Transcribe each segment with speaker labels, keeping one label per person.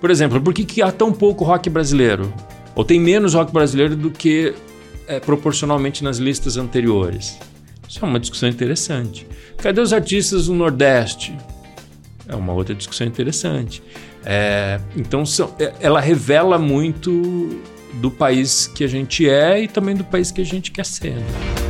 Speaker 1: Por exemplo, por que, que há tão pouco rock brasileiro? Ou tem menos rock brasileiro do que é, proporcionalmente nas listas anteriores? Isso é uma discussão interessante. Cadê os artistas do Nordeste? É uma outra discussão interessante. É, então, são, é, ela revela muito do país que a gente é e também do país que a gente quer ser. Né?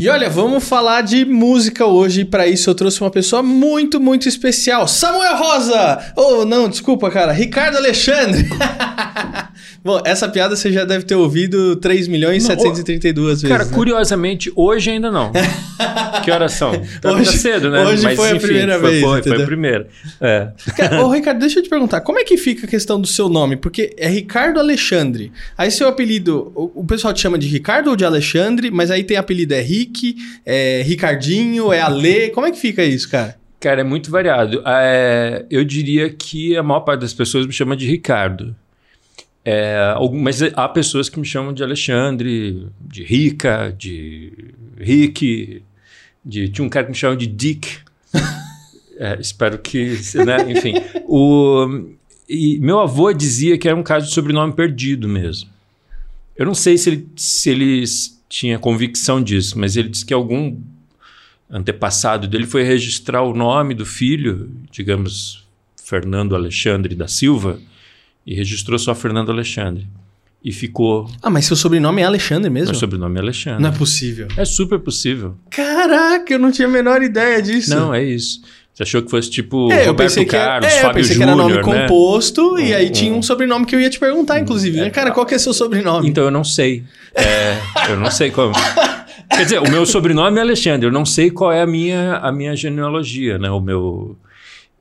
Speaker 2: E olha, vamos falar de música hoje. Para isso eu trouxe uma pessoa muito, muito especial. Samuel Rosa! Oh, não, desculpa, cara. Ricardo Alexandre. Bom, essa piada você já deve ter ouvido 3 milhões e 732 vezes.
Speaker 1: Cara, né? curiosamente, hoje ainda não. que horas são? Tá hoje, cedo, né?
Speaker 2: Hoje Mas, foi enfim, a primeira
Speaker 1: foi,
Speaker 2: vez.
Speaker 1: Foi, foi a primeira. É.
Speaker 2: Cara, ô, Ricardo, deixa eu te perguntar, como é que fica a questão do seu nome? Porque é Ricardo Alexandre. Aí seu apelido, o, o pessoal te chama de Ricardo ou de Alexandre, mas aí tem apelido é Rick, é Ricardinho, é Ale. Como é que fica isso, cara?
Speaker 1: Cara, é muito variado. É, eu diria que a maior parte das pessoas me chama de Ricardo. É, mas há pessoas que me chamam de Alexandre, de Rica, de Rick, de, tinha um cara que me chamava de Dick. é, espero que. Né? Enfim. O, e meu avô dizia que era um caso de sobrenome perdido mesmo. Eu não sei se ele, se ele tinha convicção disso, mas ele disse que algum antepassado dele foi registrar o nome do filho, digamos, Fernando Alexandre da Silva e registrou só Fernando Alexandre. E ficou.
Speaker 2: Ah, mas seu sobrenome é Alexandre mesmo?
Speaker 1: Meu sobrenome é Alexandre.
Speaker 2: Não é possível.
Speaker 1: É super possível.
Speaker 2: Caraca, eu não tinha a menor ideia disso.
Speaker 1: Não, é isso. Você achou que fosse tipo é, Roberto Carlos, é, Fábio
Speaker 2: eu pensei
Speaker 1: Júnior,
Speaker 2: que era nome
Speaker 1: né?
Speaker 2: composto e aí tinha um sobrenome que eu ia te perguntar, inclusive. É, Cara, qual que é seu sobrenome?
Speaker 1: Então, eu não sei. É, eu não sei como. Quer dizer, o meu sobrenome é Alexandre. Eu não sei qual é a minha, a minha genealogia, né? O meu...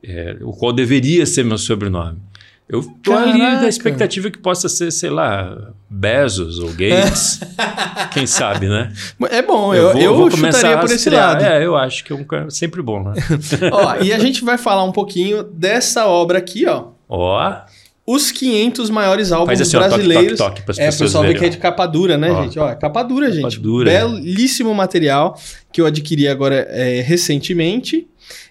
Speaker 1: É, o qual deveria ser meu sobrenome. Eu tô Caraca. ali da expectativa que possa ser, sei lá, Bezos ou Gates. Quem sabe, né?
Speaker 2: É bom, eu, eu, vou, eu vou chutaria por esse lado.
Speaker 1: É, eu acho que é um, sempre bom, né?
Speaker 2: ó, e a gente vai falar um pouquinho dessa obra aqui, ó.
Speaker 1: Ó.
Speaker 2: Os 500 maiores álbuns assim, brasileiros.
Speaker 1: Ó, toque, toque, toque,
Speaker 2: é, o pessoal vê que é de capa dura, né, ó. gente? Ó, é capa dura, capa gente. Dura. Belíssimo material que eu adquiri agora é, recentemente.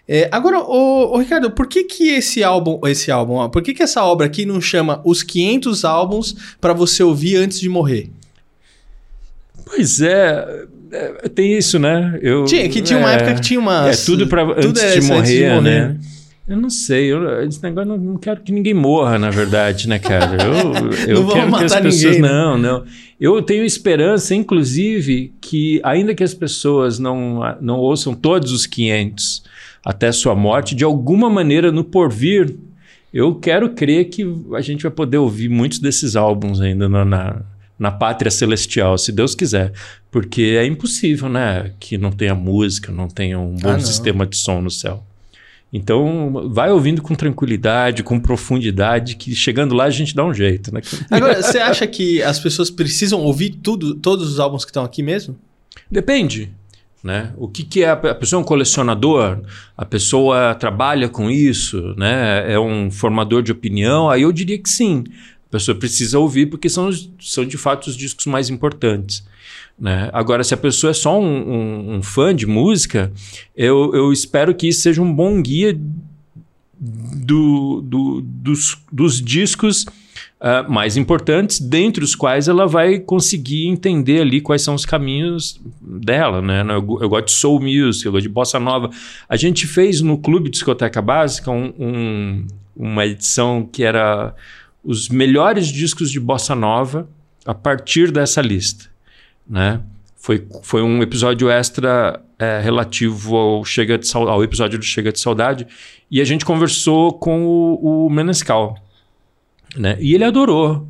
Speaker 2: É, agora, ô, ô, Ricardo, por que que esse álbum, esse álbum, ó, por que que essa obra aqui não chama os 500 álbuns para você ouvir antes de morrer?
Speaker 1: Pois é, é, tem isso, né?
Speaker 2: Eu, tinha, que tinha uma é, época que tinha uma.
Speaker 1: É tudo para antes, de morrer, antes de morrer, né? Eu não sei, eu, esse negócio não, não quero que ninguém morra, na verdade, né, cara? Eu, eu quero que as pessoas. Ninguém, né? Não, não. Eu tenho esperança, inclusive, que ainda que as pessoas não, não ouçam todos os 500 até sua morte, de alguma maneira no porvir, eu quero crer que a gente vai poder ouvir muitos desses álbuns ainda na, na, na pátria celestial, se Deus quiser. Porque é impossível, né? Que não tenha música, não tenha um bom ah, sistema de som no céu. Então, vai ouvindo com tranquilidade, com profundidade, que chegando lá a gente dá um jeito, né?
Speaker 2: Agora, você acha que as pessoas precisam ouvir tudo, todos os álbuns que estão aqui mesmo?
Speaker 1: Depende. Né? O que, que é? A pessoa é um colecionador? A pessoa trabalha com isso? Né? É um formador de opinião? Aí eu diria que sim. A pessoa precisa ouvir porque são, são de fato os discos mais importantes. Né? Agora, se a pessoa é só um, um, um fã de música, eu, eu espero que isso seja um bom guia do, do, dos, dos discos uh, mais importantes, dentre os quais ela vai conseguir entender ali quais são os caminhos dela, né? Eu, eu gosto de soul music, eu gosto de bossa nova. A gente fez no Clube Discoteca Básica um, um, uma edição que era os melhores discos de bossa nova a partir dessa lista, né? Foi, foi um episódio extra é, relativo ao, Chega de, ao episódio do Chega de Saudade e a gente conversou com o, o Menescal, né? E ele adorou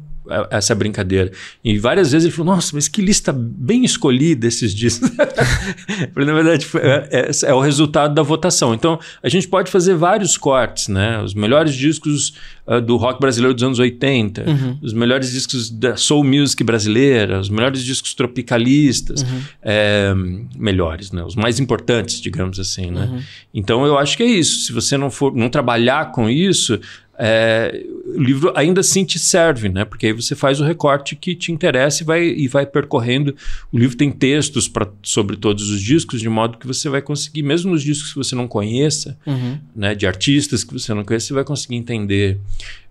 Speaker 1: essa brincadeira. E várias vezes ele falou: Nossa, mas que lista bem escolhida esses discos. Na verdade, é, é, é, o resultado da votação. Então, a gente pode fazer vários cortes, né? Os melhores discos uh, do rock brasileiro dos anos 80, uhum. os melhores discos da soul music brasileira, os melhores discos tropicalistas, uhum. é, melhores, né? Os mais importantes, digamos assim, né? Uhum. Então, eu acho que é isso. Se você não for não trabalhar com isso, é, o livro ainda assim te serve, né? Porque aí você faz o recorte que te interessa e vai, e vai percorrendo. O livro tem textos pra, sobre todos os discos, de modo que você vai conseguir, mesmo nos discos que você não conheça, uhum. né, de artistas que você não conhece, você vai conseguir entender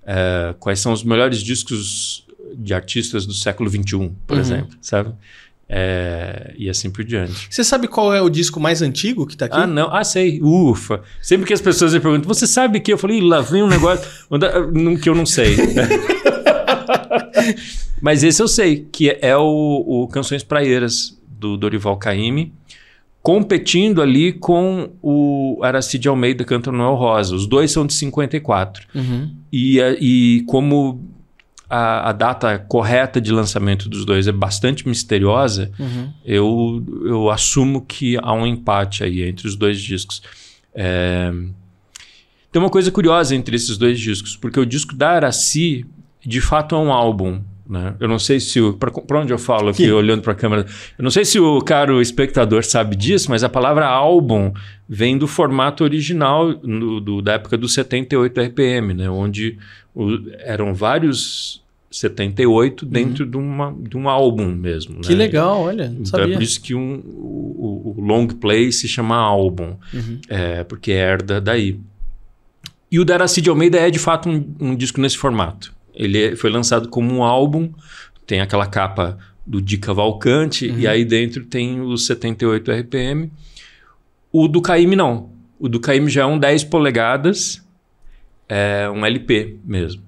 Speaker 1: é, quais são os melhores discos de artistas do século XXI, por uhum. exemplo, sabe? É, e assim por diante.
Speaker 2: Você sabe qual é o disco mais antigo que tá aqui?
Speaker 1: Ah, não. Ah, sei. Ufa. Sempre que as pessoas me perguntam, você sabe que? Eu falei, lá vem um negócio que eu não sei. Mas esse eu sei, que é o, o Canções Praieiras, do Dorival Caymmi, competindo ali com o Aracide Almeida canta Noel Rosa. Os dois são de 54. Uhum. E, e como a, a, data correta de lançamento dos dois é bastante misteriosa, uhum. eu, eu assumo que há um empate aí entre os dois discos. É... Tem uma coisa curiosa entre esses dois discos, porque o disco da Araci, de fato, é um álbum. Né? Eu não sei se. Para onde eu falo aqui, olhando para a câmera? Eu não sei se o caro espectador sabe disso, mas a palavra álbum vem do formato original do, da época do 78 RPM, né? onde o, eram vários 78 dentro uhum. de, uma, de um álbum mesmo.
Speaker 2: Que né? legal, olha.
Speaker 1: Então é sabia. é por isso que um, o, o, long play se chama álbum, uhum. é, porque herda daí. E o Daracide Almeida é de fato um, um disco nesse formato. Ele é, foi lançado como um álbum, tem aquela capa do Di Cavalcante, uhum. e aí dentro tem os 78 RPM. O do Caime não. O do Caime já é um 10 polegadas, é um LP mesmo.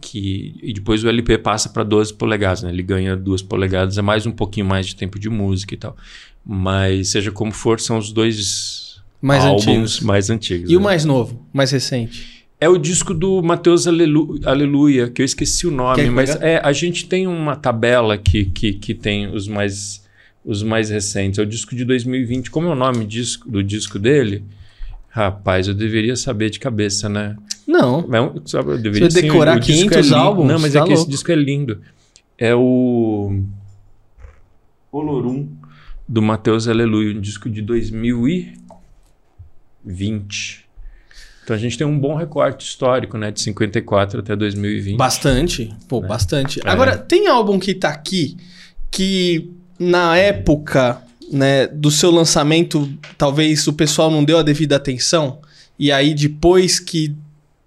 Speaker 1: Que, e depois o LP passa para 12 polegadas, né? Ele ganha 2 polegadas, é mais um pouquinho mais de tempo de música e tal. Mas seja como for, são os dois mais álbuns antigos. mais antigos.
Speaker 2: E né? o mais novo, mais recente?
Speaker 1: É o disco do Mateus Alelu Aleluia, que eu esqueci o nome, mas é, a gente tem uma tabela que, que, que tem os mais, os mais recentes. É o disco de 2020. Como é o nome disco, do disco dele? Rapaz, eu deveria saber de cabeça, né?
Speaker 2: Não.
Speaker 1: Mas, sabe, eu deveria
Speaker 2: Você decorar sim, 500 é álbuns?
Speaker 1: Não, mas tá é que esse disco é lindo. É o Olorum do Matheus Aleluia, um disco de 2020. Então a gente tem um bom recorte histórico, né? De 54 até 2020.
Speaker 2: Bastante. Pô, é. bastante. É. Agora, tem álbum que tá aqui que na época né, do seu lançamento, talvez o pessoal não deu a devida atenção. E aí, depois que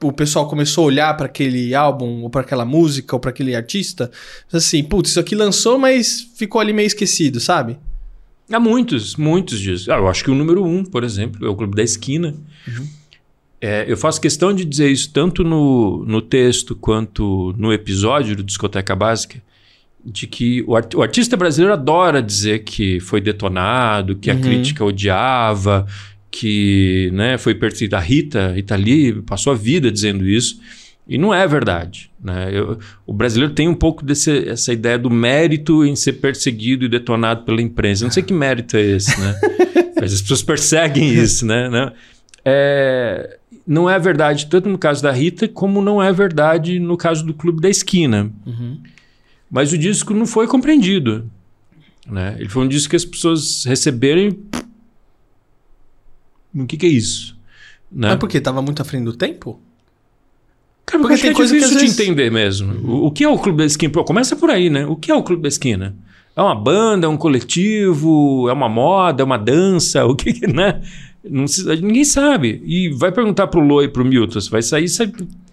Speaker 2: o pessoal começou a olhar para aquele álbum, ou para aquela música, ou para aquele artista, assim, putz, isso aqui lançou, mas ficou ali meio esquecido, sabe?
Speaker 1: Há muitos, muitos disso. Ah, eu acho que o número um, por exemplo, é o Clube da Esquina. Uhum. É, eu faço questão de dizer isso tanto no, no texto quanto no episódio do Discoteca Básica, de que o, art o, artista brasileiro adora dizer que foi detonado, que uhum. a crítica odiava, que né, foi perseguida. A Rita, Rita Lee passou a vida dizendo isso. E não é verdade. Né? Eu, o brasileiro tem um pouco dessa ideia do mérito em ser perseguido e detonado pela imprensa. Eu não sei que mérito é esse, né? Mas as pessoas perseguem isso, né? Não é, não é verdade tanto no caso da Rita, como não é verdade no caso do Clube da Esquina. Uhum. Mas o disco não foi compreendido. Né? Ele foi um disco que as pessoas receberam O que, que é isso?
Speaker 2: Né? Mas por quê? Tava muito à frente do tempo?
Speaker 1: Cara, porque, porque tem é coisa difícil que vezes... de entender mesmo. O, o, que é o Clube da Esquina? Pô, começa por aí, né? O que é o Clube da Esquina? É uma banda, é um coletivo, é uma moda, é uma dança, o que, né? Não, ninguém sabe. E vai perguntar pro Loi e pro Milton, você vai sair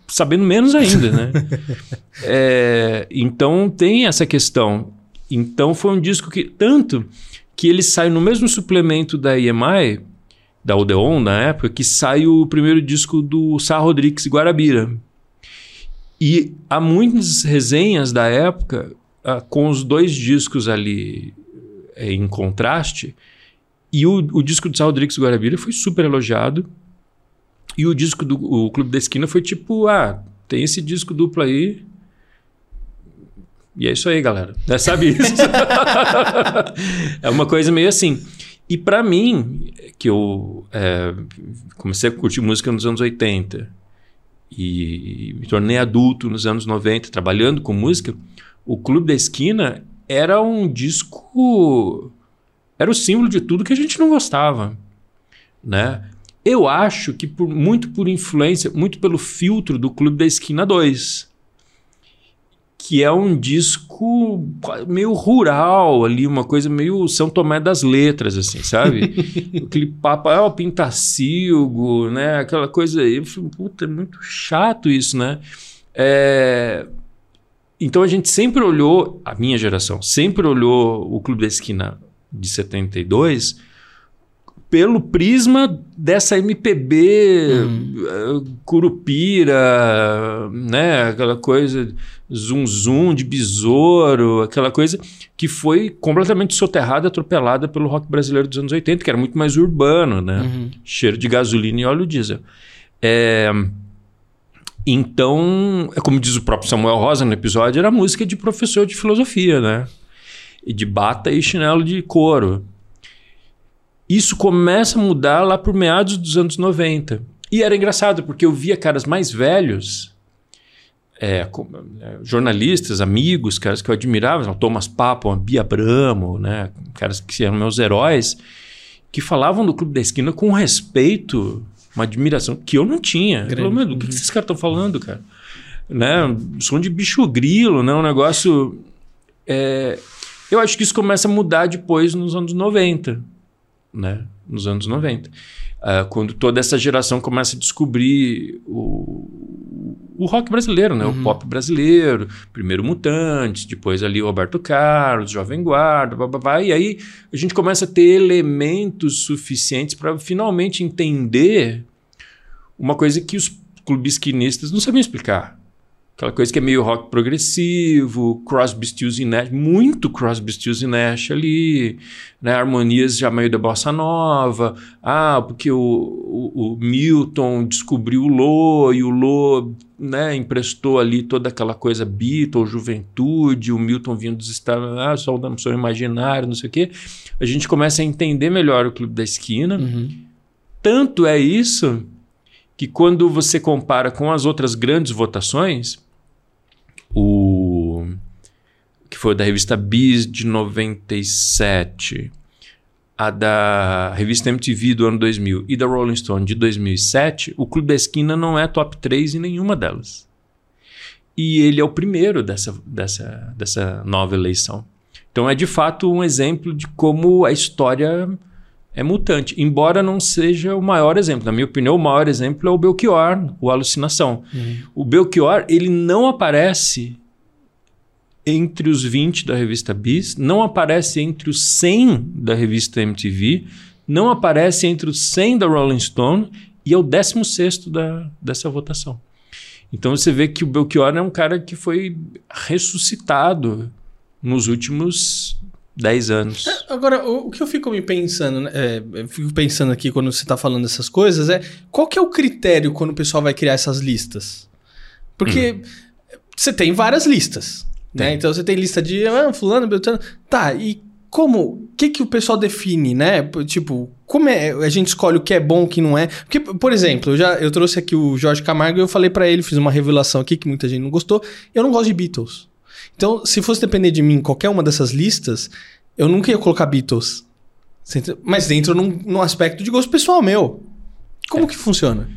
Speaker 1: sabendo menos ainda, né? é, então tem essa questão. Então foi um disco que tanto que ele sai no mesmo suplemento da EMI, da Odeon na época, que sai o primeiro disco do Sá Rodrigues Guarabira. E há muitas resenhas da época uh, com os dois discos ali uh, em contraste. E o, o disco do Sá Rodrigues Guarabira foi super elogiado. E o disco do o Clube da Esquina foi tipo, ah, tem esse disco duplo aí. E é isso aí, galera. É, sabe isso? é uma coisa meio assim. E para mim, que eu é, comecei a curtir música nos anos 80 e me tornei adulto nos anos 90, trabalhando com música, o Clube da Esquina era um disco. Era o símbolo de tudo que a gente não gostava. Né? Eu acho que por, muito por influência, muito pelo filtro do Clube da Esquina 2 que é um disco meio rural ali, uma coisa meio São Tomé das Letras, assim, sabe? Aquele papo, ah, o pintacilgo, né? Aquela coisa aí. Eu falei, puta, é muito chato isso, né? É... Então a gente sempre olhou, a minha geração, sempre olhou o Clube da Esquina de 72 pelo prisma dessa MPB uhum. Eh, curupira, né? Aquela coisa zum zum de besouro, aquela coisa que foi completamente soterrada, atropelada pelo rock brasileiro dos anos 80, que era muito mais urbano, né? Uhum. Cheiro de gasolina e óleo diesel. É... Então, é como diz o próprio Samuel Rosa no episódio, era música de professor de filosofia, né? E de bata e chinelo de couro. Isso começa a mudar lá por meados dos anos 90. E era engraçado, porque eu via caras mais velhos, é, é jornalistas, amigos, caras que eu admirava, o Thomas Papo, a Bia Bramo, né, caras que eram meus heróis, que falavam do Clube da Esquina com respeito, uma admiração que eu não tinha. Eu falei, do que, que esses caras estão falando, cara? Né? Som de bicho grilo, né? um negócio... É, eu acho que isso começa a mudar depois nos anos 90 né? nos anos 90. Uh, ah, quando toda essa geração começa a descobrir o, o rock brasileiro, né? Uhum. o pop brasileiro. Primeiro Mutantes, depois ali o Roberto Carlos, Jovem Guarda, blá, blá, blá, e aí a gente começa a ter elementos suficientes para finalmente entender uma coisa que os clubisquinistas não sabiam explicar. Aquela coisa que é meio rock progressivo, Crosby, Stills e Nash, muito Crosby, Stills e Nash ali, né? harmonias já meio da bossa nova. Ah, porque o, o, o Milton descobriu o Lô e o Lô né, emprestou ali toda aquela coisa Beatles, juventude, o Milton vindo dos Estados ah, só um sonho imaginário, não sei o quê. A gente começa a entender melhor o Clube da Esquina. Uhum. Tanto é isso que quando você compara com as outras grandes votações, o que foi da revista Bis de 97, a da revista MTV do ano 2000 e da Rolling Stone de 2007, o Clube da Esquina não é top 3 em nenhuma delas. E ele é o primeiro dessa, dessa, dessa nova eleição. Então é de fato um exemplo de como a história é mutante. Embora não seja o maior exemplo. Na minha opinião, o maior exemplo é o Belchior, o Alucinação. Uhum. O Belchior, ele não aparece entre os 20 da revista Bis, não aparece entre os 100 da revista MTV, não aparece entre os 100 da Rolling Stone e é o 16 da, dessa votação. Então você vê que o Belchior é um cara que foi ressuscitado nos últimos 10 anos.
Speaker 2: É, agora, o, o, que eu fico me pensando, né, é, eu fico pensando aqui quando você está falando dessas coisas, é qual que é o critério quando o pessoal vai criar essas listas? Porque hum. você tem várias listas, né? Então você tem lista de ah, fulano, beltrano. Tá, e como, o que que o pessoal define, né? Tipo, como é, a gente escolhe o que é bom, o que não é? Porque, por exemplo, eu já eu trouxe aqui o Jorge Camargo e eu falei para ele, fiz uma revelação aqui que muita gente não gostou. Eu não gosto de Beatles. Então, se fosse depender de mim, qualquer uma dessas listas, eu nunca ia colocar Beatles. Mas dentro num, num aspecto de gosto pessoal meu. Como é. que funciona?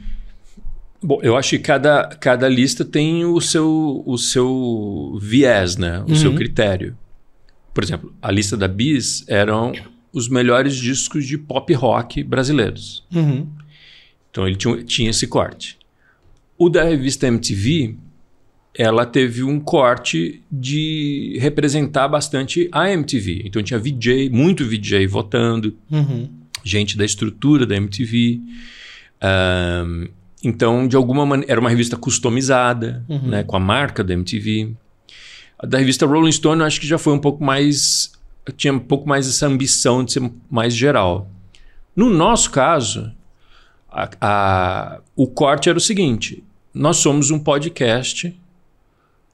Speaker 1: Bom, eu acho que cada, cada lista tem o seu, o seu viés, né? O uhum. seu critério. Por exemplo, a lista da Bis eram os melhores discos de pop rock brasileiros. Uhum. Então ele tinha, tinha esse corte. O da revista MTV ela teve um corte de representar bastante a MTV. Então tinha VJ, muito VJ votando, uhum. gente da estrutura da MTV. Um, então, de alguma maneira, era uma revista customizada, uhum. né, com a marca da MTV. A da revista Rolling Stone, eu acho que já foi um pouco mais. tinha um pouco mais essa ambição de ser mais geral. No nosso caso, a, a, o corte era o seguinte: nós somos um podcast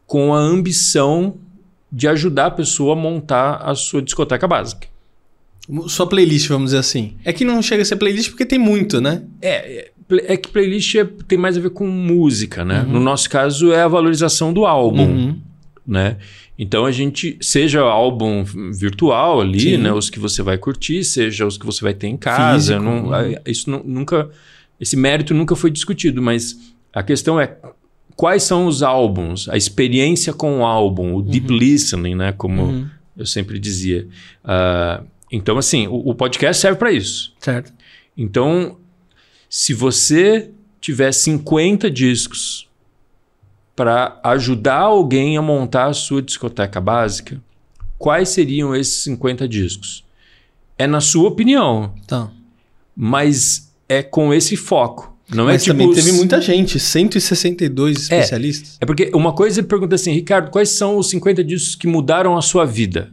Speaker 1: com a ambição de ajudar a pessoa a montar a sua discoteca básica.
Speaker 2: Sua playlist, vamos dizer assim. É que não chega a ser playlist porque tem muito, né?
Speaker 1: É, é, é que playlist é, tem mais a ver com música, né? Uhum. No nosso caso é a valorização do álbum, uhum. né? Então a gente, seja álbum virtual ali, Sim. né? Os que você vai curtir, seja os que você vai ter em casa. Físico, não, uhum. Isso não, nunca esse mérito nunca foi discutido, mas a questão é quais são os álbuns, a experiência com o álbum, o uhum. deep listening, né? Como uhum. eu sempre dizia. Uh, então, assim, o, o podcast serve para isso.
Speaker 2: Certo.
Speaker 1: Então, se você tiver 50 discos para ajudar alguém a montar a sua discoteca básica, quais seriam esses 50 discos? É na sua opinião.
Speaker 2: Tá.
Speaker 1: Mas é com esse foco. Não
Speaker 2: Mas
Speaker 1: é tipo,
Speaker 2: também teve muita gente, 162 especialistas.
Speaker 1: É, é porque uma coisa é pergunta assim, Ricardo, quais são os 50 discos que mudaram a sua vida?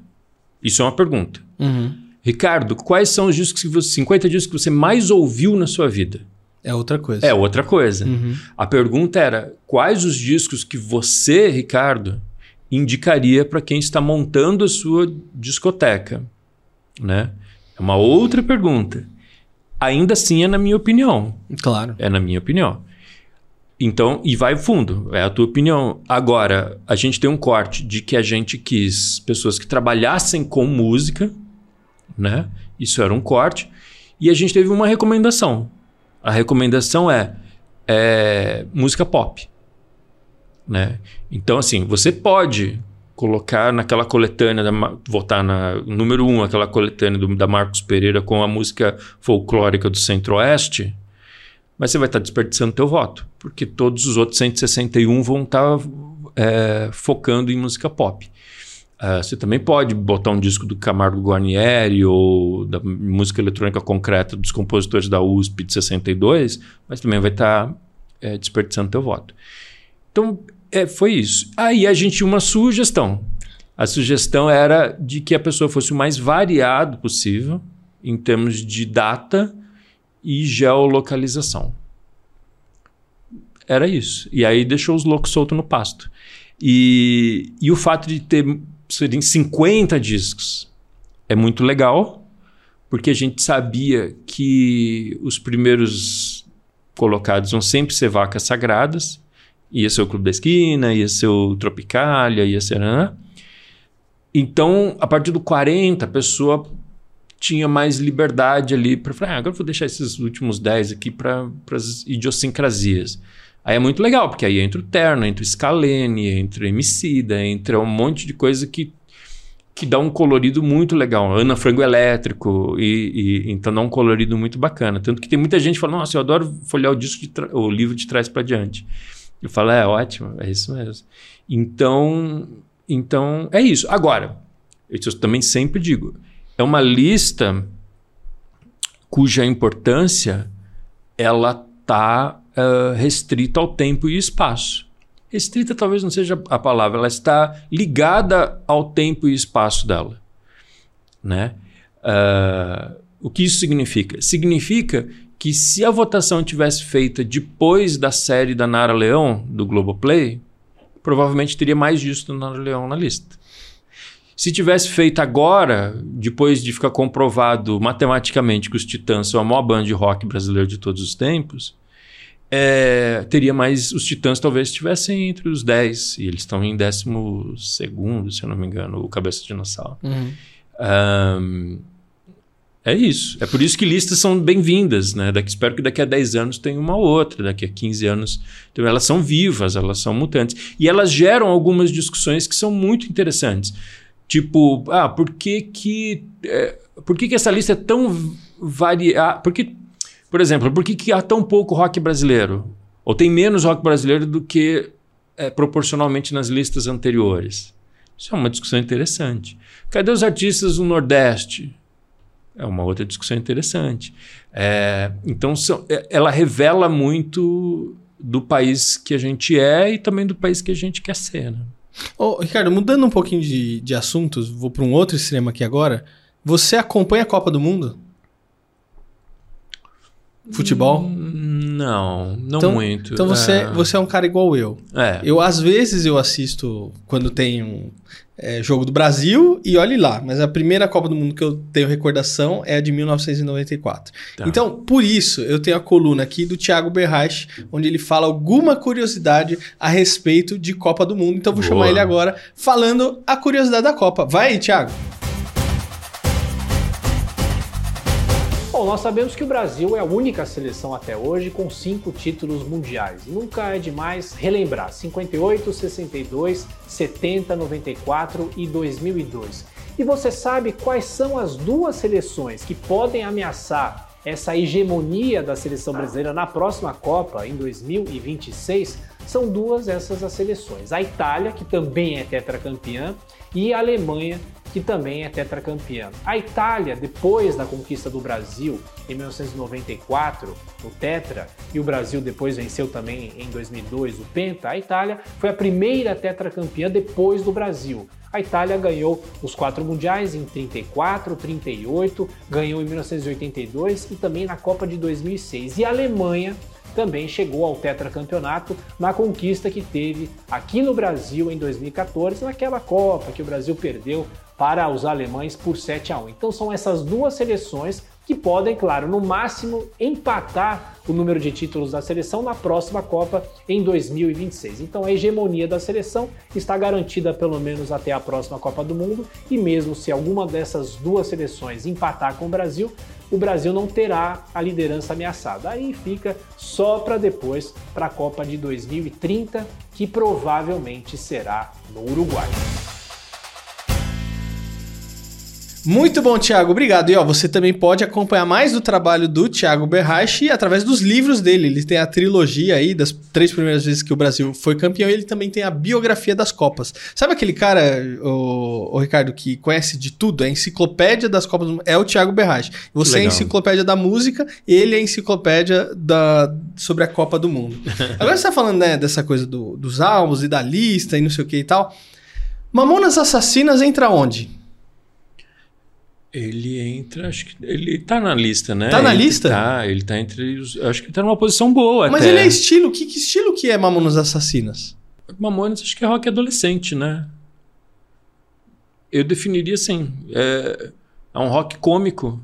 Speaker 1: Isso é uma pergunta.
Speaker 2: Uhum.
Speaker 1: Ricardo, quais são os discos que você, 50 discos que você mais ouviu na sua vida?
Speaker 2: É outra coisa.
Speaker 1: É outra coisa.
Speaker 2: Uhum.
Speaker 1: A pergunta era: quais os discos que você, Ricardo, indicaria para quem está montando a sua discoteca? Né? É uma outra pergunta. Ainda assim é na minha opinião.
Speaker 2: Claro.
Speaker 1: É na minha opinião. Então, e vai fundo, é a tua opinião. Agora, a gente tem um corte de que a gente quis pessoas que trabalhassem com música, né? Isso era um corte. E a gente teve uma recomendação. A recomendação é, é música pop. Né? Então, assim, você pode colocar naquela coletânea, da, votar na número um, aquela coletânea do, da Marcos Pereira com a música folclórica do Centro-Oeste, mas você vai estar desperdiçando teu voto, porque todos os outros 161 vão estar é, focando em música pop. Uh, você também pode botar um disco do Camargo Guarnieri ou da música eletrônica concreta dos compositores da USP de 62, mas também vai estar é, desperdiçando teu voto. Então, é, foi isso. Aí a gente tinha uma sugestão. A sugestão era de que a pessoa fosse o mais variado possível em termos de data e geolocalização. Era isso. E aí deixou os loucos soltos no pasto. E, e o fato de ter serem 50 discos é muito legal, porque a gente sabia que os primeiros colocados vão sempre ser vacas sagradas Ia ser o Clube da Esquina, ia ser o Tropicália, ia ser. Né? Então, a partir do 40, a pessoa tinha mais liberdade ali para falar, ah, agora vou deixar esses últimos 10 aqui para as idiosincrasias. Aí é muito legal, porque aí entra o Terno, entra o Scalene, entra o Emicida, entra um monte de coisa que, que dá um colorido muito legal. Ana Frango Elétrico, e, e, então dá um colorido muito bacana. Tanto que tem muita gente falando, nossa, eu adoro folhear o, disco o livro de trás para diante. Eu falo, é ótimo, é isso mesmo. Então, então é isso. Agora, eu também sempre digo, é uma lista cuja importância ela está uh, restrita ao tempo e espaço. Restrita talvez não seja a palavra, ela está ligada ao tempo e espaço dela. Né? Uh, o que isso significa? Significa que se a votação tivesse feita depois da série da Nara Leão, do Globoplay, provavelmente teria mais disso do Nara Leão na lista. Se tivesse feito agora, depois de ficar comprovado matematicamente que os Titãs são a maior banda de rock brasileiro de todos os tempos, é, teria mais. Os Titãs talvez estivessem entre os 10, e eles estão em 12, se eu não me engano, o Cabeça de Dinossauro.
Speaker 2: Uhum.
Speaker 1: Um, é isso. É por isso que listas são bem-vindas, né? Daqui, espero que daqui a 10 anos tenha uma outra, daqui a 15 anos. Então, elas são vivas, elas são mutantes. E elas geram algumas discussões que são muito interessantes. Tipo, ah, por que que, é, por que, que essa lista é tão variada? Porque, por exemplo, por que, que há tão pouco rock brasileiro? Ou tem menos rock brasileiro do que é, proporcionalmente nas listas anteriores? Isso é uma discussão interessante. Cadê os artistas do Nordeste? É uma outra discussão interessante. É, então, são, é, ela revela muito do país que a gente é e também do país que a gente quer ser. Né?
Speaker 2: Ô, Ricardo, mudando um pouquinho de, de assuntos, vou para um outro extremo aqui agora. Você acompanha a Copa do Mundo? Futebol?
Speaker 1: Hum, não, não
Speaker 2: então,
Speaker 1: muito.
Speaker 2: Então você, é... você é um cara igual eu.
Speaker 1: É.
Speaker 2: Eu, às vezes, eu assisto quando tem um é, jogo do Brasil e olhe lá. Mas a primeira Copa do Mundo que eu tenho recordação é a de 1994. Tá. Então, por isso, eu tenho a coluna aqui do Thiago Berraich, onde ele fala alguma curiosidade a respeito de Copa do Mundo. Então, vou Boa. chamar ele agora falando a curiosidade da Copa. Vai aí, Thiago.
Speaker 3: Bom, nós sabemos que o Brasil é a única seleção até hoje com cinco títulos mundiais. Nunca é demais relembrar: 58, 62, 70, 94 e 2002. E você sabe quais são as duas seleções que podem ameaçar essa hegemonia da seleção brasileira na próxima Copa, em 2026? São duas essas as seleções: a Itália, que também é tetracampeã, e a Alemanha, que também é tetracampeã. A Itália, depois da conquista do Brasil em 1994, o tetra, e o Brasil depois venceu também em 2002 o penta, a Itália foi a primeira tetracampeã depois do Brasil. A Itália ganhou os quatro mundiais em 34, 38, ganhou em 1982 e também na Copa de 2006. E a Alemanha também chegou ao tetracampeonato na conquista que teve aqui no Brasil em 2014, naquela Copa que o Brasil perdeu para os alemães por 7 a 1. Então são essas duas seleções que podem, claro, no máximo empatar o número de títulos da seleção na próxima Copa em 2026. Então a hegemonia da seleção está garantida pelo menos até a próxima Copa do Mundo e mesmo se alguma dessas duas seleções empatar com o Brasil, o Brasil não terá a liderança ameaçada. Aí fica só para depois para a Copa de 2030, que provavelmente será no Uruguai.
Speaker 2: Muito bom, Thiago. Obrigado. E ó, você também pode acompanhar mais do trabalho do Thiago Berrache através dos livros dele. Ele tem a trilogia aí das três primeiras vezes que o Brasil foi campeão e ele também tem a biografia das Copas. Sabe aquele cara, o, o Ricardo, que conhece de tudo? É a enciclopédia das Copas. É o Thiago Berrache. Você Legal. é a enciclopédia da música, ele é a enciclopédia da, sobre a Copa do Mundo. Agora você tá falando, né, dessa coisa do, dos álbuns e da lista e não sei o que e tal. Mamonas Assassinas entra onde?
Speaker 1: Ele entra, acho que ele tá na lista, né?
Speaker 2: Tá na ele lista?
Speaker 1: Tá, ele tá entre os, acho que ele tá numa posição boa
Speaker 2: Mas
Speaker 1: até.
Speaker 2: ele é estilo, que, que estilo que é Mamonas Assassinas?
Speaker 1: Mamonas acho que é rock adolescente, né? Eu definiria assim, é, é um rock cômico.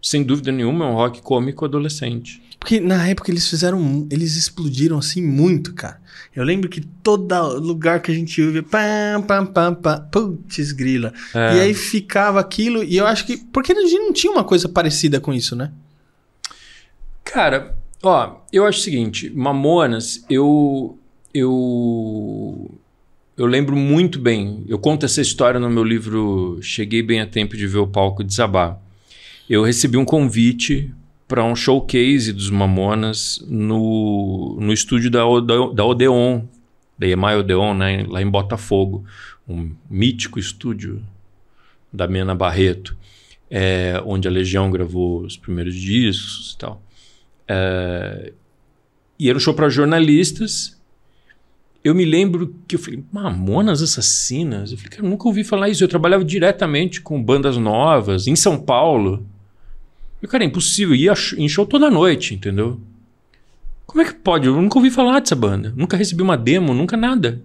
Speaker 1: Sem dúvida nenhuma, é um rock cômico adolescente.
Speaker 2: Porque na época eles fizeram, eles explodiram assim muito, cara. Eu lembro que todo lugar que a gente ouve, pam, pam, pam, pam, putz, grila. É. E aí ficava aquilo, e eu acho que. Porque a gente não tinha uma coisa parecida com isso, né?
Speaker 1: Cara, ó, eu acho o seguinte: Mamonas, eu. Eu. Eu lembro muito bem. Eu conto essa história no meu livro Cheguei Bem a Tempo de Ver o Palco Desabar. Eu recebi um convite para um showcase dos Mamonas no, no estúdio da, da Odeon, da EMI Odeon, né, lá em Botafogo. Um mítico estúdio da Mena Barreto, é, onde a Legião gravou os primeiros discos e tal. É, e era um show para jornalistas. Eu me lembro que eu falei, Mamonas Assassinas? Eu falei, cara, eu nunca ouvi falar isso. Eu trabalhava diretamente com bandas novas em São Paulo. E, cara, é impossível. Ia em show toda noite, entendeu? Como é que pode? Eu nunca ouvi falar dessa banda. Nunca recebi uma demo, nunca nada.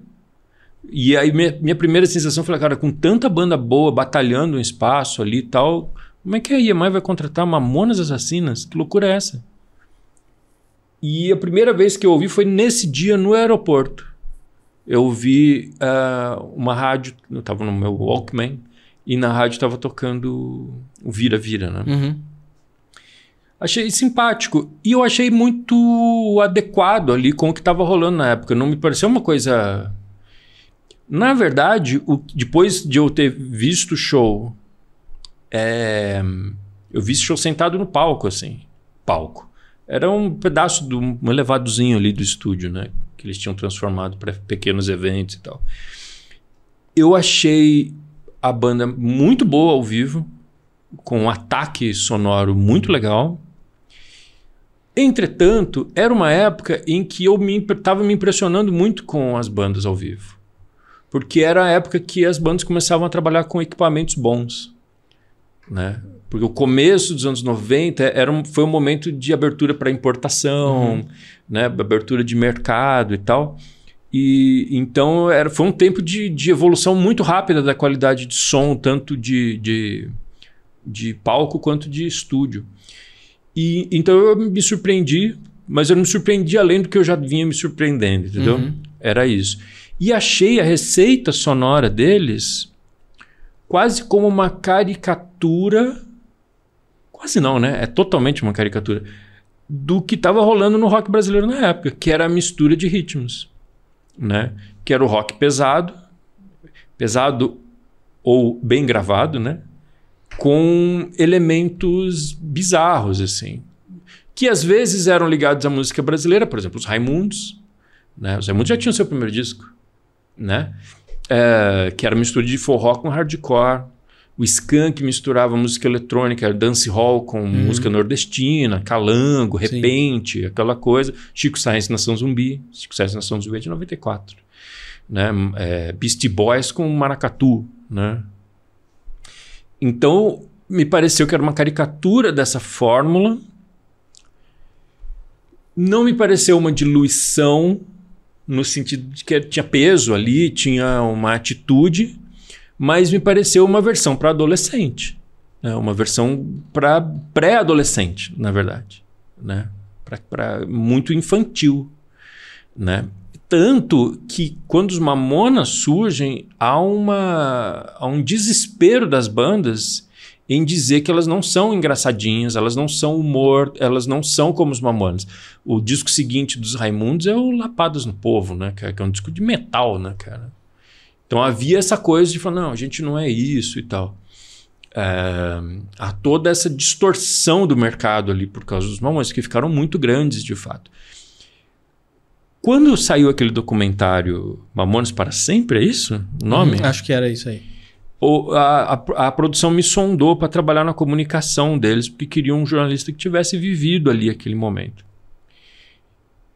Speaker 1: E aí minha, minha primeira sensação foi, cara, com tanta banda boa batalhando um espaço ali e tal, como é que a EMI vai contratar Mamonas Assassinas? Que loucura é essa? E a primeira vez que eu ouvi foi nesse dia no aeroporto. Eu ouvi uh, uma rádio, eu estava no meu Walkman, e na rádio estava tocando o Vira Vira, né? Uhum. Achei simpático. E eu achei muito adequado ali com o que estava rolando na época. Não me pareceu uma coisa. Na verdade, o... depois de eu ter visto o show, é... eu vi esse show sentado no palco, assim. Palco. Era um pedaço de um elevadozinho ali do estúdio, né? Que eles tinham transformado para pequenos eventos e tal. Eu achei a banda muito boa ao vivo, com um ataque sonoro muito legal. Entretanto, era uma época em que eu estava me, me impressionando muito com as bandas ao vivo. Porque era a época que as bandas começavam a trabalhar com equipamentos bons. Né? Porque o começo dos anos 90 era um, foi um momento de abertura para importação, uhum. né? abertura de mercado e tal. E então era, foi um tempo de, de evolução muito rápida da qualidade de som, tanto de, de, de palco quanto de estúdio. E então eu me surpreendi, mas eu não me surpreendi além do que eu já vinha me surpreendendo, entendeu? Uhum. Era isso. E achei a receita sonora deles quase como uma caricatura quase não, né? É totalmente uma caricatura do que estava rolando no rock brasileiro na época, que era a mistura de ritmos, né? Que era o rock pesado, pesado ou bem gravado, né? Com elementos bizarros assim, que às vezes eram ligados à música brasileira, por exemplo, os Raimundos, né? Os Raimundos já tinham seu primeiro disco, né? É, que era mistura de forró com hardcore. O Skank misturava música eletrônica, dance hall com uhum. música nordestina, calango, repente, Sim. aquela coisa. Chico Science Nação Zumbi. Chico Science Nação Zumbi é de 94. Né? É, Beastie Boys com maracatu. Né? Então, me pareceu que era uma caricatura dessa fórmula. Não me pareceu uma diluição no sentido de que tinha peso ali, tinha uma atitude, mas me pareceu uma versão para adolescente, né? uma versão para pré-adolescente, na verdade, né? para muito infantil, né? Tanto que quando os Mamonas surgem, há, uma, há um desespero das bandas em dizer que elas não são engraçadinhas, elas não são humor, elas não são como os Mamonas. O disco seguinte dos Raimundos é o Lapadas no Povo, né, Que é um disco de metal, né, cara? Então havia essa coisa de falar, não, a gente não é isso e tal. É, há toda essa distorção do mercado ali por causa dos Mamonas, que ficaram muito grandes, de fato. Quando saiu aquele documentário Mamonas para Sempre, é isso o nome?
Speaker 2: Hum, acho que era isso aí
Speaker 1: o, a, a, a, produção me sondou para trabalhar na comunicação deles, porque queriam um jornalista que tivesse vivido ali aquele momento.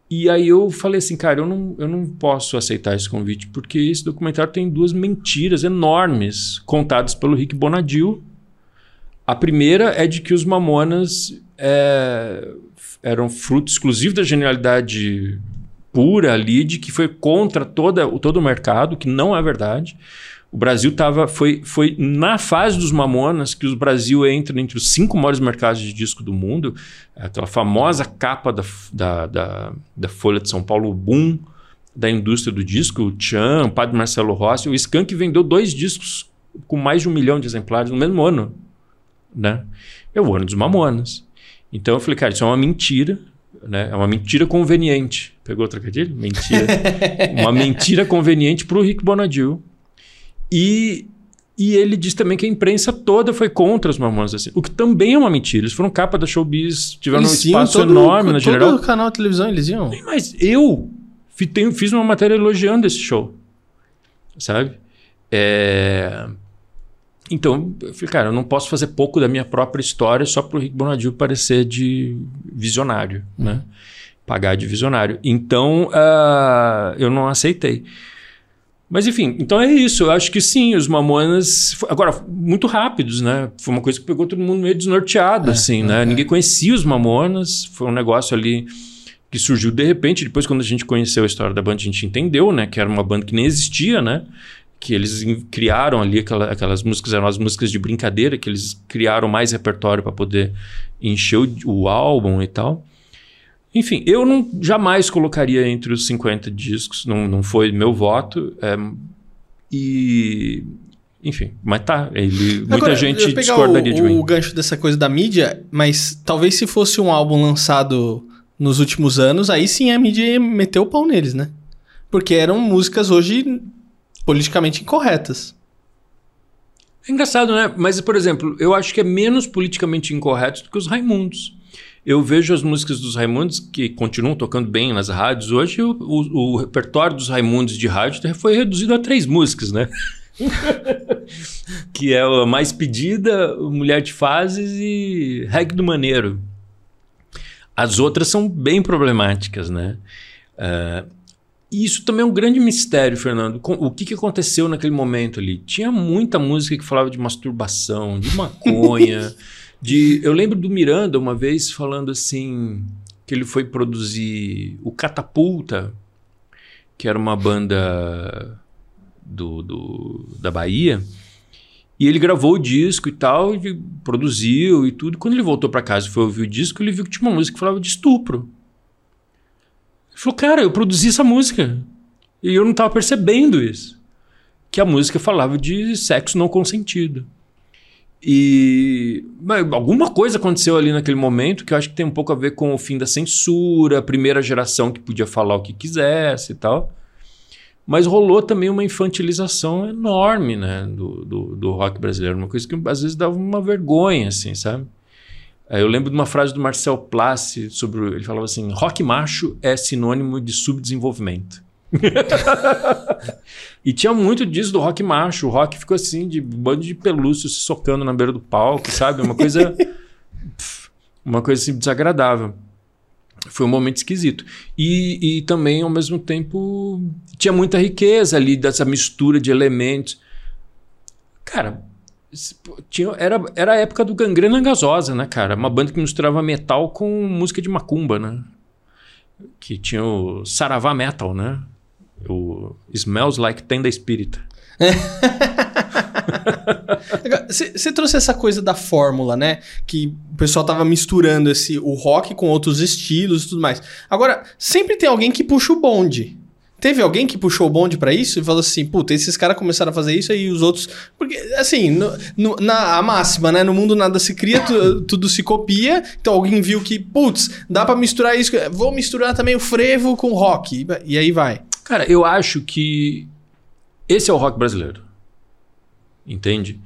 Speaker 1: E aí eu falei assim, cara, eu não, eu não posso aceitar esse convite, porque esse documentário tem duas mentiras enormes contadas pelo Rick Bonadil. A primeira é de que os Mamonas é, eram fruto exclusivo da genialidade pura ali, de que foi contra toda, todo o mercado, que não é verdade. O Brasil tava, foi, foi na fase dos Mamonas que o Brasil entra entre os cinco maiores mercados de disco do mundo. Aquela famosa capa da, da, da, da Folha de São Paulo, o boom da indústria do disco, o Tchan, o Padre Marcelo Rossi. O Skank vendeu dois discos com mais de um milhão de exemplares no mesmo ano. Né? É o ano dos Mamonas. Então eu falei, cara, isso é uma mentira. Né? É uma mentira conveniente. Pegou o trocadilho? Mentira. uma mentira conveniente para o Rick Bonadil e, e ele diz também que a imprensa toda foi contra os Mamonas assim, o que também é uma mentira. Eles foram capa da Showbiz, tiveram eles um espaço todo, enorme na General.
Speaker 2: Todo canal de televisão eles iam.
Speaker 1: Mas eu fiz uma matéria elogiando esse show, sabe? É... Então, eu falei, cara, eu não posso fazer pouco da minha própria história só para o Rick Bonadil parecer de visionário, uhum. né? Pagar de visionário. Então, uh, eu não aceitei. Mas enfim, então é isso. Eu acho que sim, os Mamonas. Agora, muito rápidos, né? Foi uma coisa que pegou todo mundo meio desnorteado, é, assim, né? é, né? É. Ninguém conhecia os Mamonas. Foi um negócio ali que surgiu de repente. Depois, quando a gente conheceu a história da banda, a gente entendeu, né? Que era uma banda que nem existia, né? Que eles criaram ali aquela, aquelas músicas, eram as músicas de brincadeira, que eles criaram mais repertório para poder encher o, o álbum e tal. Enfim, eu não jamais colocaria entre os 50 discos, não, não foi meu voto. É, e. Enfim, mas tá. Ele, Agora, muita gente discordaria
Speaker 2: o,
Speaker 1: de mim.
Speaker 2: o gancho dessa coisa da mídia, mas talvez se fosse um álbum lançado nos últimos anos, aí sim a mídia ia meter o pau neles, né? Porque eram músicas hoje politicamente incorretas.
Speaker 1: É engraçado, né? Mas, por exemplo, eu acho que é menos politicamente incorreto do que os Raimundos. Eu vejo as músicas dos Raimundos que continuam tocando bem nas rádios. Hoje o, o, o repertório dos Raimundos de rádio foi reduzido a três músicas, né? que é a mais pedida, Mulher de Fases e Reggae do Maneiro. As outras são bem problemáticas, né? Uh, e isso também é um grande mistério, Fernando. O que, que aconteceu naquele momento ali? Tinha muita música que falava de masturbação, de maconha. De, eu lembro do Miranda uma vez falando assim que ele foi produzir o Catapulta, que era uma banda do, do, da Bahia. E ele gravou o disco e tal, e produziu e tudo. Quando ele voltou para casa e foi ouvir o disco, ele viu que tinha uma música que falava de estupro. Falou, cara, eu produzi essa música. E eu não estava percebendo isso. Que a música falava de sexo não consentido. E alguma coisa aconteceu ali naquele momento que eu acho que tem um pouco a ver com o fim da censura, a primeira geração que podia falar o que quisesse e tal. Mas rolou também uma infantilização enorme né, do, do, do rock brasileiro, uma coisa que às vezes dava uma vergonha, assim, sabe? Eu lembro de uma frase do Marcel Plassi sobre. Ele falava assim: rock macho é sinônimo de subdesenvolvimento. e tinha muito disso do rock macho. O rock ficou assim, de bando de pelúcio se socando na beira do palco, sabe? Uma coisa. uma coisa assim desagradável. Foi um momento esquisito. E, e também, ao mesmo tempo, tinha muita riqueza ali dessa mistura de elementos. Cara, tinha, era, era a época do Gangrena Gasosa, né, cara? Uma banda que misturava metal com música de macumba, né? Que tinha o Saravá Metal, né? O Smells Like Tenda Espírita.
Speaker 2: Você trouxe essa coisa da fórmula, né? Que o pessoal tava misturando esse, o rock com outros estilos e tudo mais. Agora, sempre tem alguém que puxa o bonde. Teve alguém que puxou o bonde para isso e falou assim: puta, esses caras começaram a fazer isso aí os outros. Porque, assim, no, no, na a máxima, né? No mundo nada se cria, tu, tudo se copia. Então alguém viu que, putz, dá para misturar isso. Vou misturar também o frevo com o rock. E aí vai.
Speaker 1: Cara, eu acho que esse é o rock brasileiro. Entende?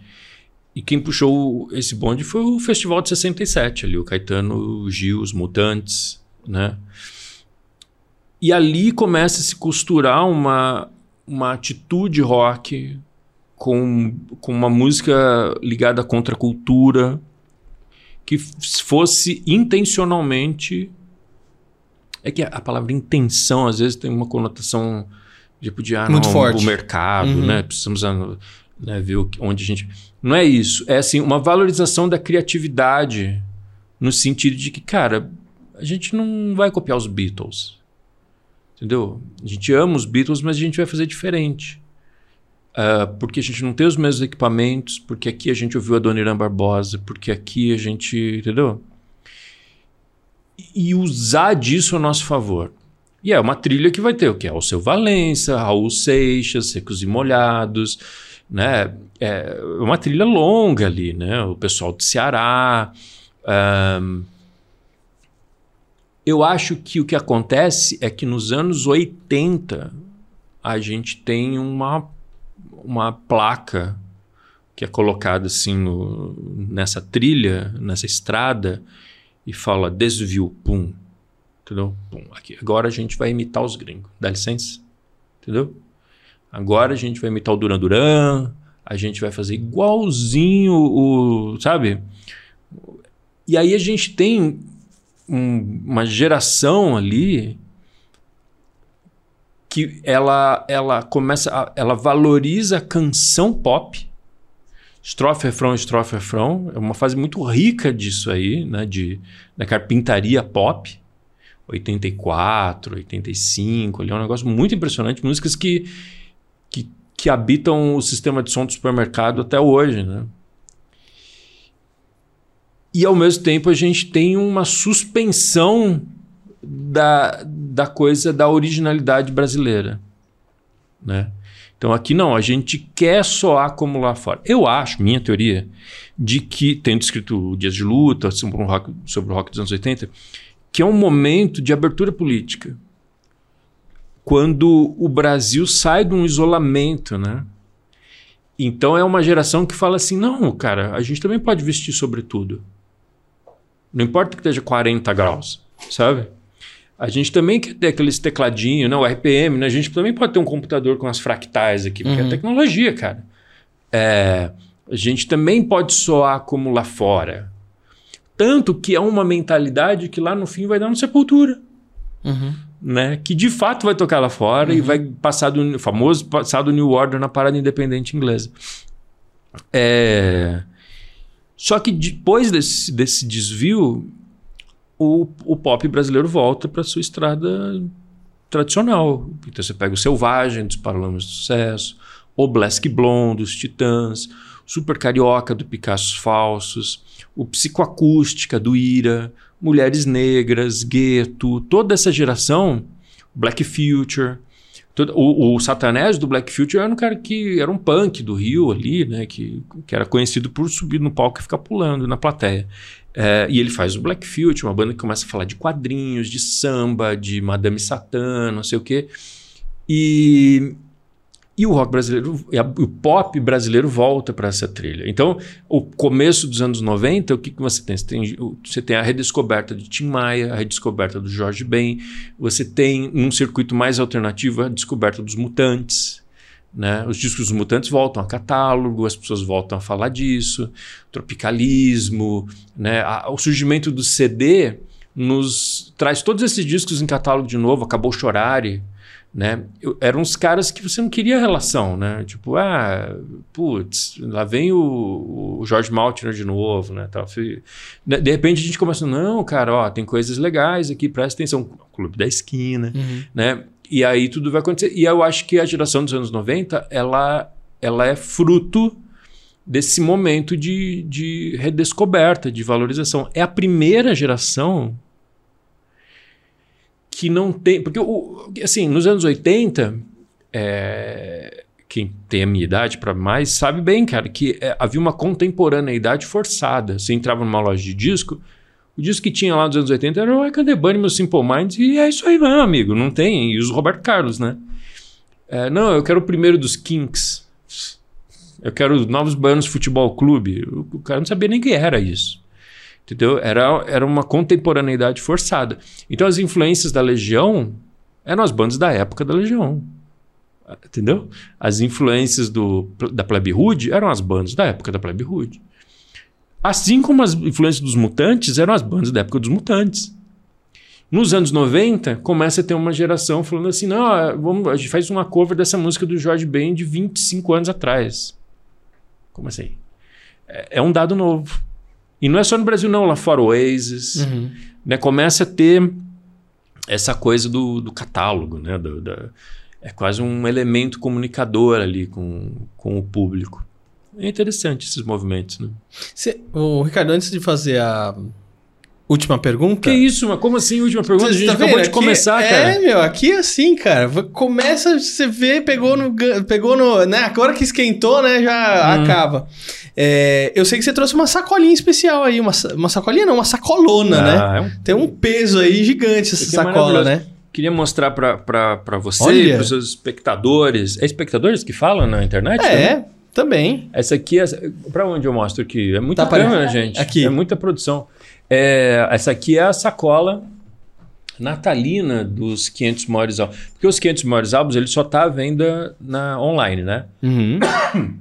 Speaker 1: E quem puxou esse bonde foi o Festival de 67 ali, o Caetano, o Gil, os Mutantes, né? E ali começa a se costurar uma, uma atitude rock com, com uma música ligada à contracultura que fosse intencionalmente. É que a palavra intenção às vezes tem uma conotação tipo de ah,
Speaker 2: Muito não, forte.
Speaker 1: o mercado, uhum. né? Precisamos ah, né, ver onde a gente. Não é isso. É assim, uma valorização da criatividade no sentido de que, cara, a gente não vai copiar os Beatles. Entendeu? A gente ama os Beatles, mas a gente vai fazer diferente. Uh, porque a gente não tem os mesmos equipamentos, porque aqui a gente ouviu a Dona Irã Barbosa, porque aqui a gente. Entendeu? E usar disso a nosso favor. E é uma trilha que vai ter o que? o seu Valença, Raul Seixas, Secos e Molhados, né? É uma trilha longa ali, né? O pessoal do Ceará. Um, eu acho que o que acontece é que nos anos 80 a gente tem uma, uma placa que é colocada assim no, nessa trilha, nessa estrada, e fala desvio, pum. Entendeu? Pum, aqui. Agora a gente vai imitar os gringos. Dá licença? Entendeu? Agora a gente vai imitar o Duran Duran, a gente vai fazer igualzinho o. Sabe? E aí a gente tem um, uma geração ali que ela, ela começa, a, ela valoriza a canção pop, estrofe, refrão, estrofe, refrão. É uma fase muito rica disso aí, né? De, da carpintaria pop. 84, 85, ali é um negócio muito impressionante. Músicas que, que, que habitam o sistema de som do supermercado até hoje, né? E ao mesmo tempo a gente tem uma suspensão da, da coisa da originalidade brasileira. Né? Então aqui não, a gente quer soar como lá fora. Eu acho, minha teoria, de que, tendo escrito Dias de Luta sobre, rock, sobre o rock dos anos 80, que é um momento de abertura política. Quando o Brasil sai de um isolamento, né? Então é uma geração que fala assim: não, cara, a gente também pode vestir sobretudo. Não importa que esteja 40 graus, sabe? A gente também quer ter aqueles tecladinhos, né? o RPM, né? A gente também pode ter um computador com as fractais aqui, porque é uhum. é tecnologia, cara. É, a gente também pode soar como lá fora. Tanto que é uma mentalidade que lá no fim vai dar uma sepultura. Uhum. Né? Que de fato vai tocar lá fora uhum. e vai passar do famoso passar do New Order na parada independente inglesa. É... Só que depois desse, desse desvio, o, o pop brasileiro volta para sua estrada tradicional. Então você pega o Selvagem dos Paralamas do Sucesso, o Blask Blonde dos Titãs, Super Carioca do Picassos Falsos, o Psicoacústica do Ira, Mulheres Negras, Gueto, toda essa geração, Black Future, o, o Satanés do Black Future era um cara que era um punk do Rio ali, né? Que, que era conhecido por subir no palco e ficar pulando na plateia. É, e ele faz o Black Future, uma banda que começa a falar de quadrinhos, de samba, de Madame Satã, não sei o quê. E, e o rock brasileiro, o pop brasileiro volta para essa trilha. Então, o começo dos anos 90, o que, que você tem? Você, tem? você tem a redescoberta de Tim Maia, a redescoberta do Jorge Ben, você tem um circuito mais alternativo, a descoberta dos mutantes. Né? Os discos dos mutantes voltam a catálogo, as pessoas voltam a falar disso, tropicalismo, né? A, o surgimento do CD nos traz todos esses discos em catálogo de novo, acabou Chorare, né? Eu, eram uns caras que você não queria relação, né? Tipo, ah, putz, lá vem o, o George Maltner de novo, né? Tal. De repente a gente começa, não, cara, ó, tem coisas legais aqui, presta atenção. Clube da Esquina, uhum. né? E aí tudo vai acontecer. E eu acho que a geração dos anos 90, ela, ela é fruto desse momento de, de redescoberta, de valorização. É a primeira geração que não tem. Porque, o, assim, nos anos 80, é, quem tem a minha idade para mais sabe bem, cara, que é, havia uma contemporaneidade forçada. Você entrava numa loja de disco, o disco que tinha lá nos anos 80 era o I Can The Bunny, Simple Minds, e é isso aí, não, amigo, não tem. E os Roberto Carlos, né? É, não, eu quero o primeiro dos Kinks. Eu quero Novos Baianos Futebol Clube. O, o cara não sabia nem que era isso. Entendeu? Era, era uma contemporaneidade forçada. Então as influências da Legião eram as bandas da época da Legião. Entendeu? As influências do, da Plebe Hood eram as bandas da época da Plebe Hood. Assim como as influências dos Mutantes eram as bandas da época dos Mutantes. Nos anos 90, começa a ter uma geração falando assim: não, vamos, a gente faz uma cover dessa música do Jorge Ben de 25 anos atrás. Como assim? É, é um dado novo. E não é só no Brasil, não, lá fora, Oasis. Uhum. Né, começa a ter essa coisa do, do catálogo, né? Do, da, é quase um elemento comunicador ali com, com o público. É interessante esses movimentos, né?
Speaker 2: Cê, o Ricardo, antes de fazer a última pergunta.
Speaker 1: Que isso, mas como assim última pergunta? A gente tá acabou de aqui, começar,
Speaker 2: é,
Speaker 1: cara.
Speaker 2: É, meu, aqui é assim, cara. Começa, você vê, pegou no. Pegou no. Né? Agora que esquentou, né? Já hum. acaba. É, eu sei que você trouxe uma sacolinha especial aí, uma, uma sacolinha não, uma sacolona, né? ah, né? É um... Tem um peso aí gigante essa sacola, né?
Speaker 1: Queria mostrar para você, para os seus espectadores. É espectadores que falam na internet?
Speaker 2: É, também. também.
Speaker 1: Essa aqui, é, para onde eu mostro aqui? É muita tá câmera, gente. Aqui. É muita produção. É, essa aqui é a sacola natalina dos 500 maiores álbuns. Porque os 500 maiores álbuns, ele só está à venda na, online, né? Uhum.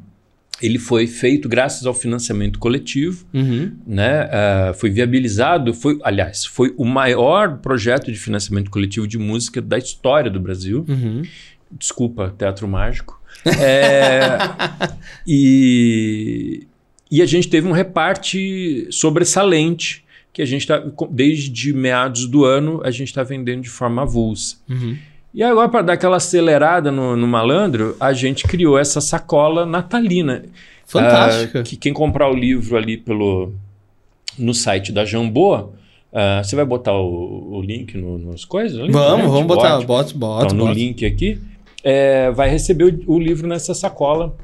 Speaker 1: ele foi feito graças ao financiamento coletivo, uhum. né? Uh, foi viabilizado, foi, aliás, foi o maior projeto de financiamento coletivo de música da história do Brasil. Uhum. Desculpa, Teatro Mágico. É, e, e a gente teve um reparte sobressalente que a gente está, desde meados do ano, a gente está vendendo de forma avulsa. Uhum. E agora, para dar aquela acelerada no, no, malandro, a gente criou essa sacola natalina.
Speaker 2: Fantástica.
Speaker 1: Uh, que quem comprar o livro ali pelo, no site da Jambô, uh, você vai botar o, o link no, nos coisas?
Speaker 2: Ali, vamos, né? vamos botar. Bota, bota.
Speaker 1: Então, no bota. link aqui, é, vai receber o, o livro nessa sacola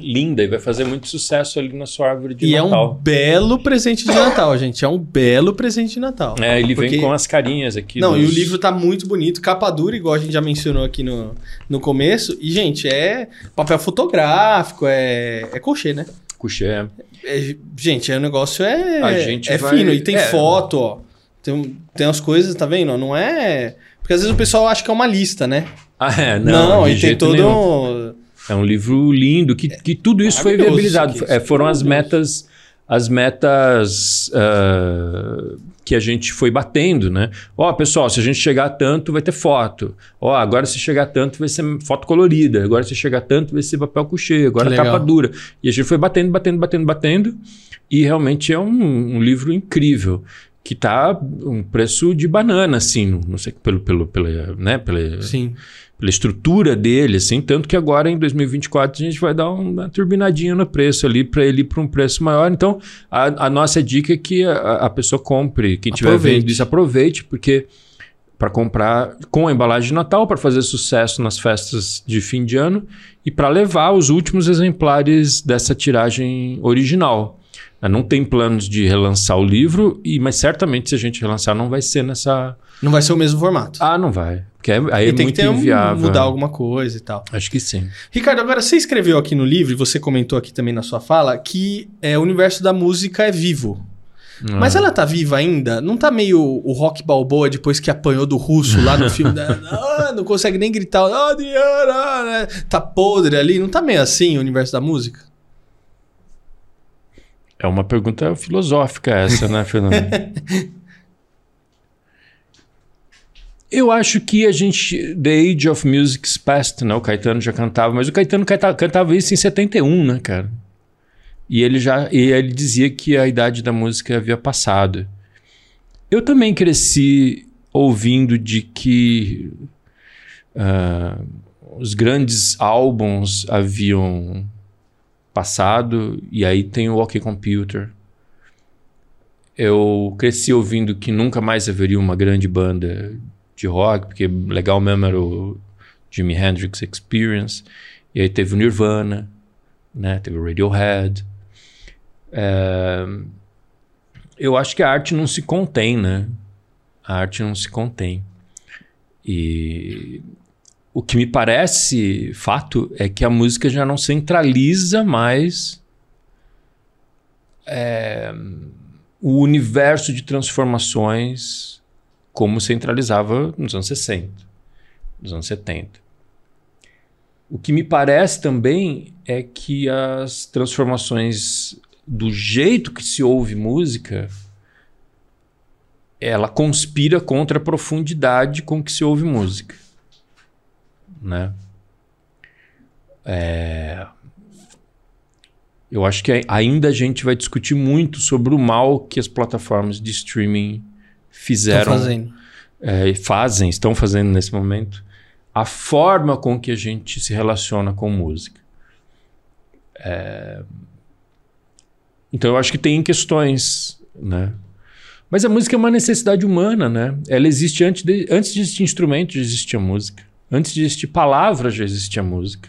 Speaker 1: linda e vai fazer muito sucesso ali na sua árvore de
Speaker 2: e
Speaker 1: Natal.
Speaker 2: E é um belo presente de Natal, gente. É um belo presente de Natal.
Speaker 1: É, ele Porque... vem com as carinhas aqui.
Speaker 2: Não, dos... e o livro tá muito bonito. Capa dura, igual a gente já mencionou aqui no, no começo. E, gente, é papel fotográfico, é, é cochê, né?
Speaker 1: Cochê. É.
Speaker 2: é gente, é, o negócio é, é vai... fino. E tem é. foto, ó. Tem, tem as coisas, tá vendo? Não é... Porque às vezes o pessoal acha que é uma lista, né?
Speaker 1: Ah, é? Não,
Speaker 2: não e tem todo... Um
Speaker 1: é um livro lindo, que, que tudo isso foi viabilizado. É, foram as metas, as metas uh, que a gente foi batendo, né? Ó, oh, pessoal, se a gente chegar a tanto, vai ter foto. Ó, oh, agora se chegar a tanto, vai ser foto colorida. Agora se chegar a tanto, vai ser papel couché. Agora capa dura. E a gente foi batendo, batendo, batendo, batendo. E realmente é um, um livro incrível que tá um preço de banana, assim, não sei, pelo, pelo, pela, né, pela,
Speaker 2: Sim
Speaker 1: pela estrutura dele, assim, tanto que agora em 2024 a gente vai dar uma turbinadinha no preço ali para ele ir para um preço maior. Então, a, a, nossa dica é que a, a pessoa compre, quem tiver vendo isso, aproveite, porque para comprar com a embalagem de Natal, para fazer sucesso nas festas de fim de ano e para levar os últimos exemplares dessa tiragem original. Não tem planos de relançar o livro, e mas certamente se a gente relançar não vai ser nessa.
Speaker 2: Não vai ser o mesmo formato.
Speaker 1: Ah, não vai. Porque aí é
Speaker 2: tem
Speaker 1: muito
Speaker 2: que ter
Speaker 1: inviável.
Speaker 2: Um, mudar alguma coisa e tal.
Speaker 1: Acho que sim.
Speaker 2: Ricardo, agora você escreveu aqui no livro, e você comentou aqui também na sua fala, que é, o universo da música é vivo. Ah. Mas ela tá viva ainda? Não tá meio o rock balboa depois que apanhou do russo lá no filme? da, ah, não consegue nem gritar, ah, Diana, né? Tá podre ali. Não tá meio assim o universo da música?
Speaker 1: É uma pergunta filosófica essa, né, Fernando? Eu acho que a gente. The Age of Music's Past, né? O Caetano já cantava, mas o Caetano cantava, cantava isso em 71, né, cara? E ele já e ele dizia que a idade da música havia passado. Eu também cresci ouvindo de que uh, os grandes álbuns haviam passado e aí tem o OK Computer. Eu cresci ouvindo que nunca mais haveria uma grande banda de rock, porque legal mesmo era o Jimi Hendrix Experience. E aí teve o Nirvana, né? Teve o Radiohead. É, eu acho que a arte não se contém, né? A arte não se contém. E o que me parece fato é que a música já não centraliza mais é, o universo de transformações como centralizava nos anos 60, nos anos 70. O que me parece também é que as transformações do jeito que se ouve música, ela conspira contra a profundidade com que se ouve música. Né? É... Eu acho que ainda a gente vai discutir muito sobre o mal que as plataformas de streaming fizeram. Estão fazendo. É, fazem, estão fazendo nesse momento. A forma com que a gente se relaciona com música. É, então eu acho que tem questões, né? Mas a música é uma necessidade humana, né? Ela existe antes de, antes de existir instrumento, existia música. Antes de existir palavra, já existia música.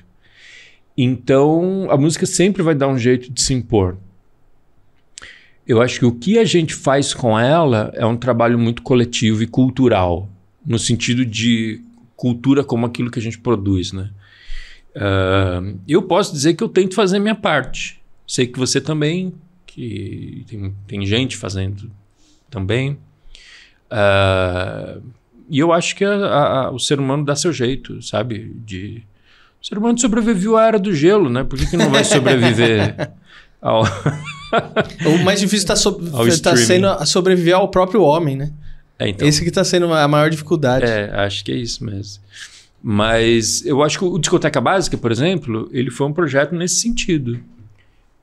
Speaker 1: Então, a música sempre vai dar um jeito de se impor. Eu acho que o que a gente faz com ela é um trabalho muito coletivo e cultural, no sentido de cultura como aquilo que a gente produz, né? Uh, eu posso dizer que eu tento fazer minha parte. Sei que você também que tem, tem gente fazendo também. Uh, e eu acho que a, a, o ser humano dá seu jeito, sabe? De, o ser humano sobreviveu à era do gelo, né? Por que, que não vai sobreviver ao.
Speaker 2: o mais difícil está so tá sendo a sobreviver ao próprio homem, né? É, então. Esse que está sendo a maior dificuldade.
Speaker 1: É, acho que é isso mesmo. Mas eu acho que o Discoteca Básica, por exemplo, ele foi um projeto nesse sentido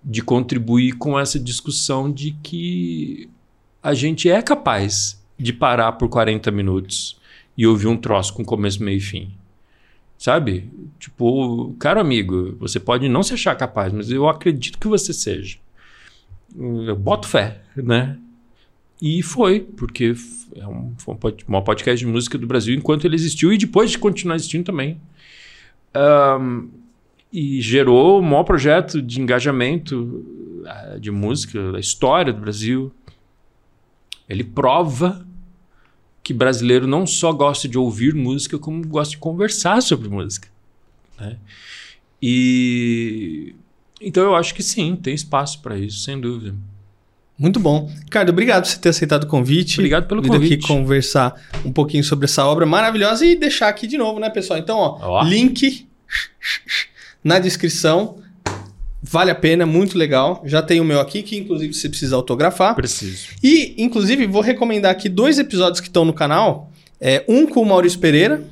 Speaker 1: de contribuir com essa discussão de que a gente é capaz de parar por 40 minutos e ouvir um troço com começo, meio e fim. Sabe? Tipo, caro amigo, você pode não se achar capaz, mas eu acredito que você seja. Eu boto fé, né? E foi, porque é um, foi um podcast de música do Brasil enquanto ele existiu e depois de continuar existindo também. Um, e gerou o maior projeto de engajamento eh, de música da história do Brasil. Ele prova que brasileiro não só gosta de ouvir música, como gosta de conversar sobre música. Né? E então eu acho que sim, tem espaço para isso, sem dúvida.
Speaker 2: Muito bom. Ricardo, obrigado por você ter aceitado o convite.
Speaker 1: Obrigado pelo Vir convite.
Speaker 2: aqui conversar um pouquinho sobre essa obra maravilhosa e deixar aqui de novo, né, pessoal? Então, ó, ó. link na descrição. Vale a pena, muito legal. Já tem o meu aqui, que inclusive você precisa autografar.
Speaker 1: Preciso.
Speaker 2: E, inclusive, vou recomendar aqui dois episódios que estão no canal. É, um com o Maurício Pereira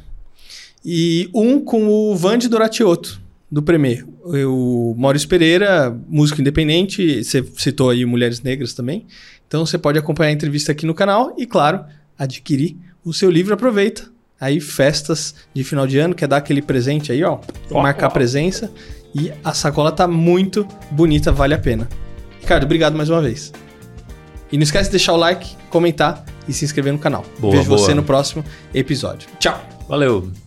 Speaker 2: e um com o Vande Doratioto, do Premier. O Maurício Pereira, músico independente, você citou aí Mulheres Negras também. Então você pode acompanhar a entrevista aqui no canal e, claro, adquirir o seu livro. Aproveita aí festas de final de ano, quer dar aquele presente aí, ó, oh, marcar oh. presença. E a sacola tá muito bonita, vale a pena. Ricardo, obrigado mais uma vez. E não esquece de deixar o like, comentar e se inscrever no canal. Boa, Vejo boa. você no próximo episódio. Tchau.
Speaker 1: Valeu.